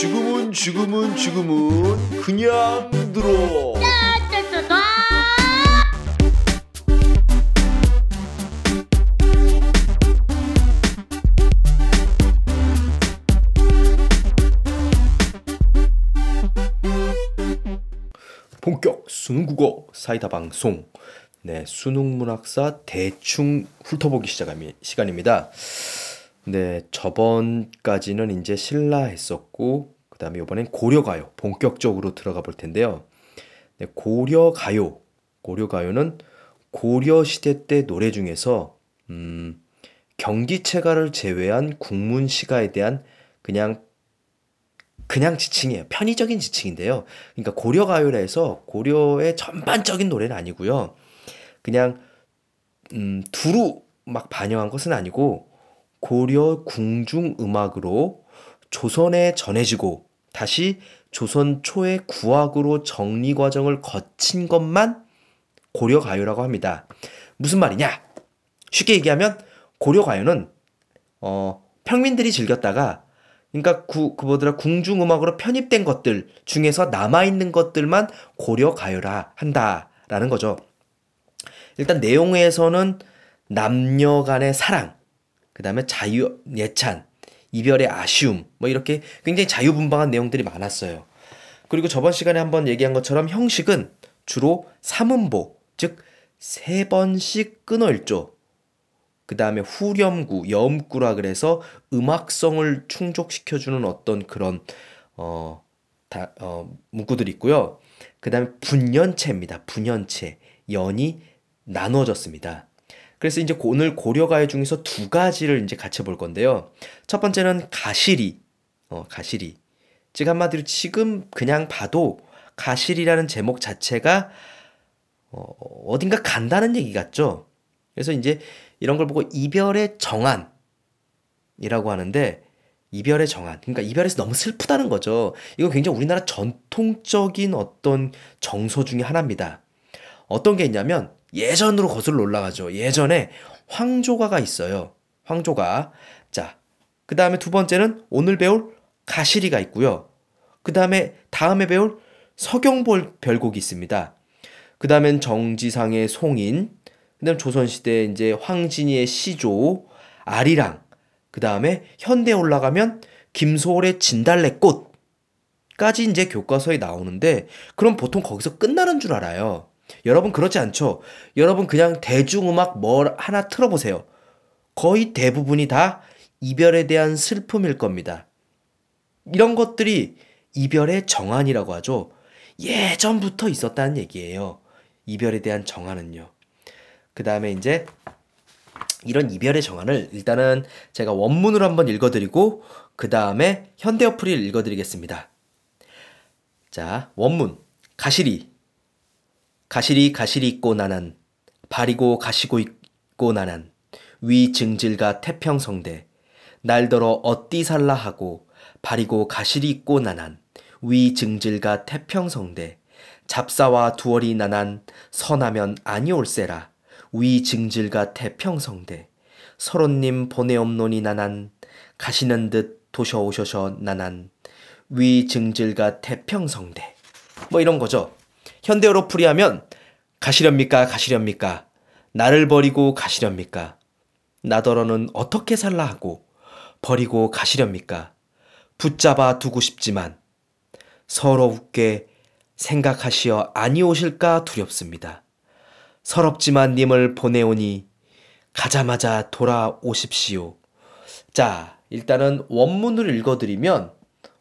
지금은 지금은 지금은 그냥 들어. 본격 수능 국어 사이다 방송. 네, 수능 문학사 대충 훑어보기 시작하는 시간입니다. 네, 저번까지는 이제 신라 했었고, 그 다음에 이번엔 고려 가요. 본격적으로 들어가 볼 텐데요. 네, 고려 가요. 고려 가요는 고려 시대 때 노래 중에서, 음, 경기체가를 제외한 국문 시가에 대한 그냥 그냥 지칭이에요. 편의적인 지칭인데요. 그러니까 고려 가요라 해서 고려의 전반적인 노래는 아니고요. 그냥 음, 두루 막 반영한 것은 아니고 고려 궁중 음악으로 조선에 전해지고 다시 조선 초의 구악으로 정리 과정을 거친 것만 고려 가요라고 합니다. 무슨 말이냐? 쉽게 얘기하면 고려 가요는 어, 평민들이 즐겼다가 그러니까 구, 그 뭐더라 궁중 음악으로 편입된 것들 중에서 남아 있는 것들만 고려 가요라 한다라는 거죠. 일단 내용에서는 남녀 간의 사랑, 그 다음에 자유, 예찬, 이별의 아쉬움, 뭐 이렇게 굉장히 자유분방한 내용들이 많았어요. 그리고 저번 시간에 한번 얘기한 것처럼 형식은 주로 삼음보, 즉, 세 번씩 끊어 읽죠. 그 다음에 후렴구, 염구라 그래서 음악성을 충족시켜주는 어떤 그런, 어, 다, 어, 문구들이 있고요. 그 다음에 분연체입니다. 분연체. 연이 나눠졌습니다. 그래서 이제 오늘 고려가요 중에서 두 가지를 이제 같이 볼 건데요. 첫 번째는 가시리, 어, 가시리. 즉 한마디로 지금 그냥 봐도 가시리라는 제목 자체가 어, 어딘가 간다는 얘기 같죠. 그래서 이제 이런 걸 보고 이별의 정안이라고 하는데 이별의 정안. 그러니까 이별에서 너무 슬프다는 거죠. 이거 굉장히 우리나라 전통적인 어떤 정서 중의 하나입니다. 어떤 게 있냐면 예전으로 거슬러 올라가죠. 예전에 황조가가 있어요. 황조가. 자, 그 다음에 두 번째는 오늘 배울 가시리가 있고요. 그 다음에 다음에 배울 서경볼 별곡이 있습니다. 그 다음엔 정지상의 송인, 그 다음 조선시대 이제 황진이의 시조, 아리랑, 그 다음에 현대에 올라가면 김소월의 진달래꽃까지 이제 교과서에 나오는데, 그럼 보통 거기서 끝나는 줄 알아요. 여러분 그렇지 않죠? 여러분 그냥 대중음악 뭘 하나 틀어보세요. 거의 대부분이 다 이별에 대한 슬픔일 겁니다. 이런 것들이 이별의 정안이라고 하죠. 예전부터 있었다는 얘기예요. 이별에 대한 정안은요. 그 다음에 이제 이런 이별의 정안을 일단은 제가 원문으로 한번 읽어드리고 그 다음에 현대 어플을 읽어드리겠습니다. 자, 원문. 가시리. 가시리 가시리 있고 나난 바리고 가시고 있고 나난 위 증질가 태평성대 날더러 어띠 살라 하고 바리고 가시리 있고 나난 위 증질가 태평성대 잡사와 두월이 나난 선하면 아니올세라 위 증질가 태평성대 서론님 보내옵노니 나난 가시는 듯 도셔오셔셔 나난 위 증질가 태평성대 뭐 이런 거죠. 현대어로 풀이하면 가시렵니까 가시렵니까 나를 버리고 가시렵니까 나더러는 어떻게 살라 하고 버리고 가시렵니까 붙잡아 두고 싶지만 서러웁게 생각하시어 아니오실까 두렵습니다. 서럽지만 님을 보내오니 가자마자 돌아오십시오. 자, 일단은 원문을 읽어드리면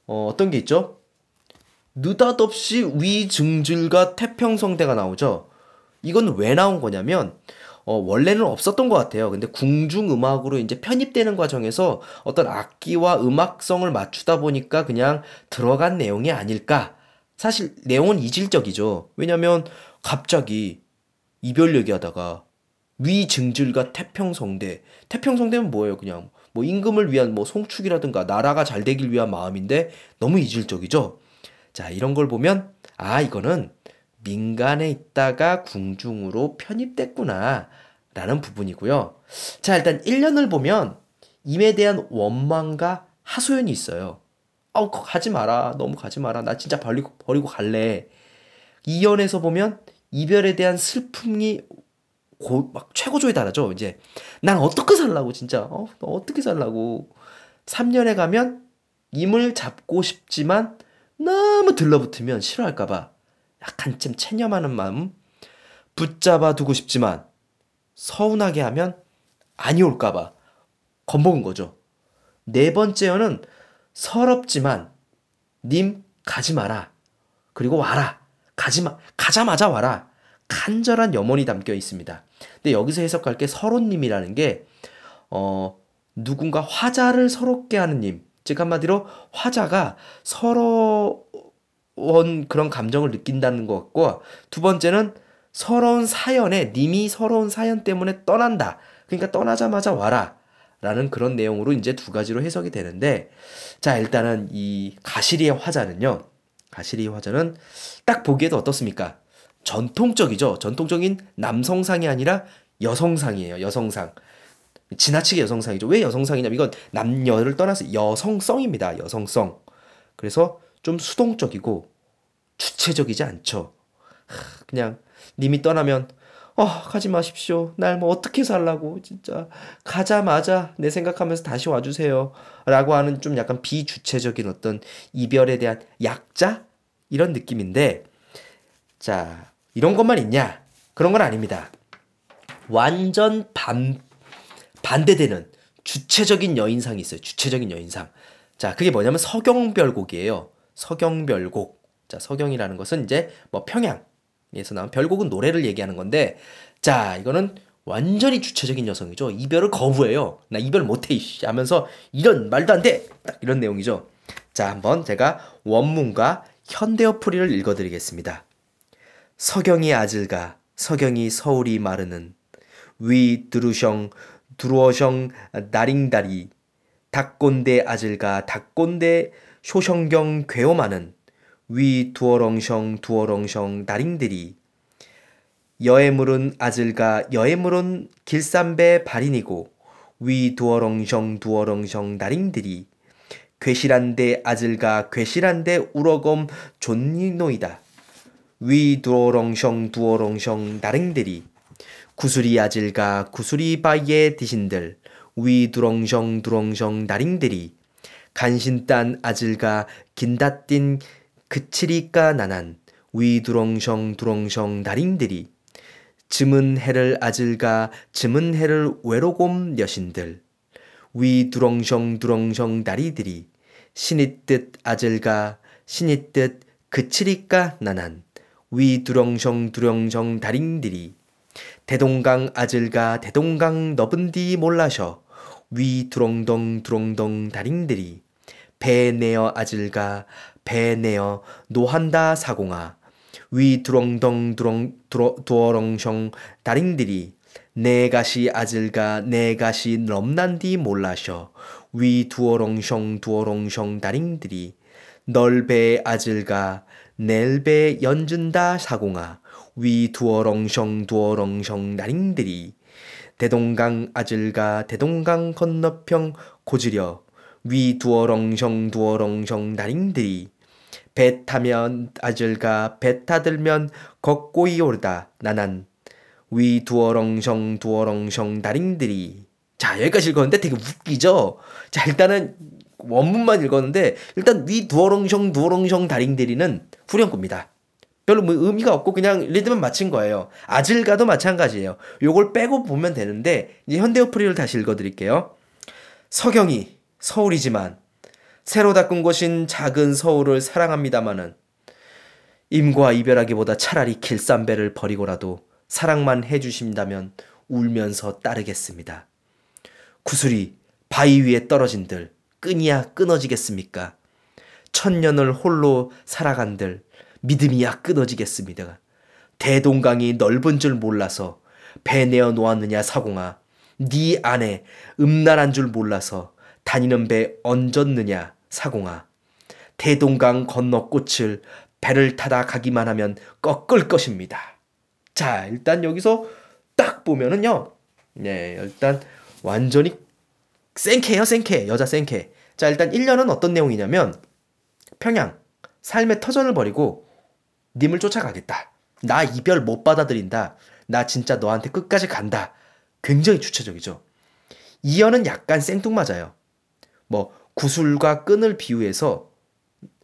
어, 어떤 게 있죠? 느닷없이 위증질과 태평성대가 나오죠. 이건 왜 나온 거냐면 어, 원래는 없었던 것 같아요. 근데 궁중 음악으로 이제 편입되는 과정에서 어떤 악기와 음악성을 맞추다 보니까 그냥 들어간 내용이 아닐까. 사실 내용은 이질적이죠. 왜냐면 갑자기 이별 얘기하다가 위증질과 태평성대. 태평성대는 뭐예요? 그냥 뭐 임금을 위한 뭐 송축이라든가 나라가 잘 되길 위한 마음인데 너무 이질적이죠. 자, 이런 걸 보면, 아, 이거는 민간에 있다가 궁중으로 편입됐구나. 라는 부분이고요. 자, 일단 1년을 보면 임에 대한 원망과 하소연이 있어요. 아우 가지 마라 너무 가지 마라 나 진짜 버리고 버리고 갈래 이연에서 보면 이별에 대한 슬픔이 고, 막 최고조에 달하죠 이제 난 어떻게 살라고 진짜 어 어떻게 살라고 3년에 가면 임을 잡고 싶지만 너무 들러붙으면 싫어할까봐 약간쯤 체념하는 마음 붙잡아 두고 싶지만 서운하게 하면 아니 올까봐 겁먹은 거죠. 네 번째어는 서럽지만 님 가지 마라. 그리고 와라. 가지 마 가자마자 와라. 간절한 염원이 담겨 있습니다. 근데 여기서 해석할 게 서로님이라는 게 어, 누군가 화자를 서럽게 하는 님. 즉 한마디로 화자가 서러운 그런 감정을 느낀다는 것 같고 두 번째는 서러운 사연에 님이 서러운 사연 때문에 떠난다. 그러니까 떠나자마자 와라. 라는 그런 내용으로 이제 두 가지로 해석이 되는데 자 일단은 이 가시리의 화자는요. 가시리의 화자는 딱 보기에도 어떻습니까? 전통적이죠. 전통적인 남성상이 아니라 여성상이에요. 여성상 지나치게 여성상이죠 왜 여성상이냐면 이건 남녀를 떠나서 여성성입니다 여성성 그래서 좀 수동적이고 주체적이지 않죠 그냥 님이 떠나면 어, 가지 마십시오. 날 뭐 어떻게 살라고, 진짜. 가자마자 내 생각하면서 다시 와주세요. 라고 하는 좀 약간 비주체적인 어떤 이별에 대한 약자? 이런 느낌인데, 자, 이런 것만 있냐? 그런 건 아닙니다. 완전 반, 반대되는 주체적인 여인상이 있어요. 주체적인 여인상. 자, 그게 뭐냐면 서경별곡이에요. 서경별곡. 자, 서경이라는 것은 이제 뭐 평양, 에서 나온 별곡은 노래를 얘기하는 건데 자 이거는 완전히 주체적인 여성이죠. 이별을 거부해요. 나 이별 못해 이씨 하면서 이런 말도 안 돼. 딱 이런 내용이죠. 자 한번 제가 원문과 현대어풀이를 읽어드리겠습니다. 서경이 아질가 서경이 서울이 마르는 위 드루셩 두루어셩 나링다리 닭꼰대 아질가 닭꼰대 쇼성경 괴오마는 위 두어렁셩 두어렁셩 나링들이 여해물은 아질가 여해물은 길쌈배 발인이고 위 두어렁셩 두어렁셩 나링들이 괴실한데 아질가 괴실한데 우러검 존니노이다. 위 두어렁셩 두어렁셩 나링들이 구슬이 아질가 구슬이 바이에 디신들 위 두렁셩 두렁셩 나링들이 간신딴 아질가 긴다띤 그치리까 나난 위 두렁셩 두렁셩 나링들이 즈문 해를 아질가 즈문 해를 외로곰 여신들 위 두렁셩 두렁셩 나리들이 신이 뜻 아질가 신이 뜻 그치리까 나난 위 두렁셩 두렁셩 다링들이 대동강 아질가 대동강 너분디 몰라셔. 위 두렁덩 두렁덩 다링들이 배 내어 아질가 배 내어 노한다 사공아. 위 두렁덩 두렁 두어렁셩 다링들이 내 가시 아질가 내 가시 넘난디 몰라셔. 위 두어렁셩 두어렁셩 다링들이 널배 아질가 넬배 연준다 사공아 위 두어렁셩 두어렁셩 나링들이 대동강 아질가 대동강 건너평 고지려 위 두어렁셩 두어렁셩 나링들이 배 타면 아질가 배 타들면 걷고이 오르다 나난 위 두어렁셩 두어렁셩 나링들이. 자 여기까지 읽었는데 되게 웃기죠? 자 일단은 원문만 읽었는데 일단 위 두어렁셩 두어렁셩 다링들이는 후렴구입니다 별로 뭐 의미가 없고 그냥 리듬은 맞춘 거예요 아질가도 마찬가지예요 요걸 빼고 보면 되는데 이제 현대어프리를 다시 읽어드릴게요 서경이 서울이지만 새로 닦은 곳인 작은 서울을 사랑합니다마는 임과 이별하기보다 차라리 길쌈배를 버리고라도 사랑만 해주신다면 울면서 따르겠습니다. 구슬이 바위 위에 떨어진들 끈이야 끊어지겠습니까? 천년을 홀로 살아간들 믿음이야 끊어지겠습니다. 대동강이 넓은 줄 몰라서 배 내어 놓았느냐 사공아 네 안에 음란한 줄 몰라서 다니는 배 얹었느냐 사공아 대동강 건너 꽃을 배를 타다 가기만 하면 꺾을 것입니다. 자, 일단 여기서 딱 보면은요. 네, 일단 완전히 생캐요, 생캐. 여자 생캐. 자, 일단 1년은 어떤 내용이냐면 평양 삶의 터전을 버리고 님을 쫓아가겠다. 나 이별 못 받아들인다. 나 진짜 너한테 끝까지 간다. 굉장히 주체적이죠. 이연은 약간 생뚱맞아요. 뭐 구슬과 끈을 비유해서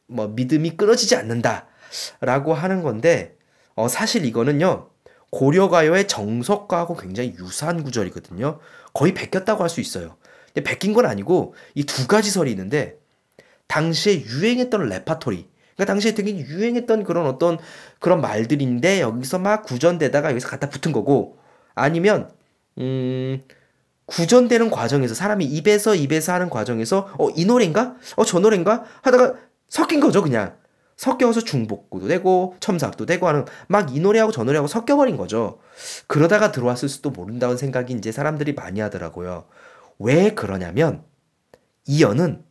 뭐 믿음이 끊어지지 않는다라고 하는 건데 어 사실 이거는요. 고려가요의 정석과하고 굉장히 유사한 구절이거든요. 거의 베꼈다고 할 수 있어요. 근데 베낀 건 아니고 이 두 가지 설이 있는데 당시에 유행했던 레파토리 그러니까 당시에 되게 유행했던 그런 어떤 그런 말들인데 여기서 막 구전되다가 여기서 갖다 붙은 거고 아니면 음 구전되는 과정에서 사람이 입에서 입에서 하는 과정에서 어 이 노래인가? 어 저 노래인가? 하다가 섞인 거죠 그냥 섞여서 중복구도 되고 첨삭도 되고 하는 막 이 노래하고 저 노래하고 섞여버린 거죠. 그러다가 들어왔을 수도 모른다는 생각이 이제 사람들이 많이 하더라고요. 왜 그러냐면 이연은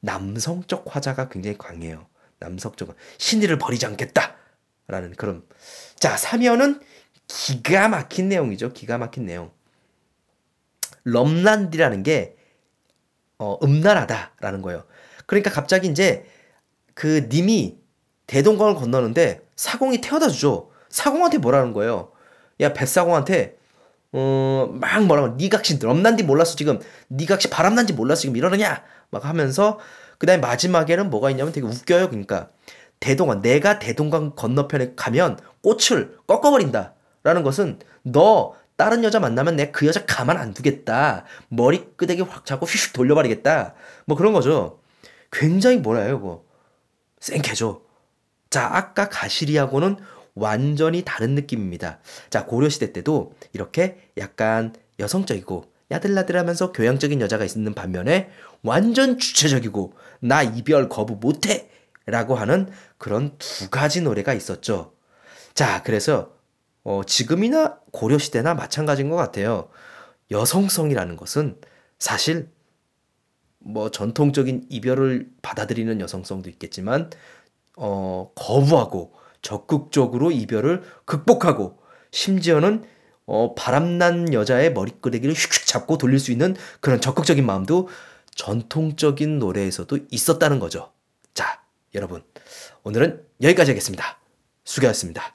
남성적 화자가 굉장히 강해요. 남성적 신의를 버리지 않겠다라는 그런 자 사면은 기가 막힌 내용이죠. 기가 막힌 내용. 럼란디라는 게 어, 음란하다라는 거예요. 그러니까 갑자기 이제 그 님이 대동강을 건너는데 사공이 태워다 주죠. 사공한테 뭐라는 거예요? 야 뱃사공한테 어 막 뭐라고 니각시 럼난디 몰랐어 지금 니각시 바람난지 몰랐어 지금 이러느냐 막 하면서 그다음에 마지막에는 뭐가 있냐면 되게 웃겨요. 그러니까 대동강 내가 대동강 건너편에 가면 꽃을 꺾어버린다. 라는 것은 너 다른 여자 만나면 내 그 여자 가만 안 두겠다. 머리 끄덕이 확 잡고 휙 돌려버리겠다. 뭐 그런 거죠. 굉장히 뭐라요, 그거. 쌩캐죠. 자, 아까 가시리하고는 완전히 다른 느낌입니다. 자, 고려시대 때도 이렇게 약간 여성적이고 야들야들하면서 교양적인 여자가 있는 반면에 완전 주체적이고 나 이별 거부 못해 라고 하는 그런 두 가지 노래가 있었죠. 자, 그래서 어, 지금이나 고려시대나 마찬가지인 것 같아요. 여성성이라는 것은 사실 뭐 전통적인 이별을 받아들이는 여성성도 있겠지만 어, 거부하고 적극적으로 이별을 극복하고 심지어는 어, 바람난 여자의 머리끄레기를 휙휙 잡고 돌릴 수 있는 그런 적극적인 마음도 전통적인 노래에서도 있었다는 거죠. 자, 여러분. 오늘은 여기까지 하겠습니다. 수고하셨습니다.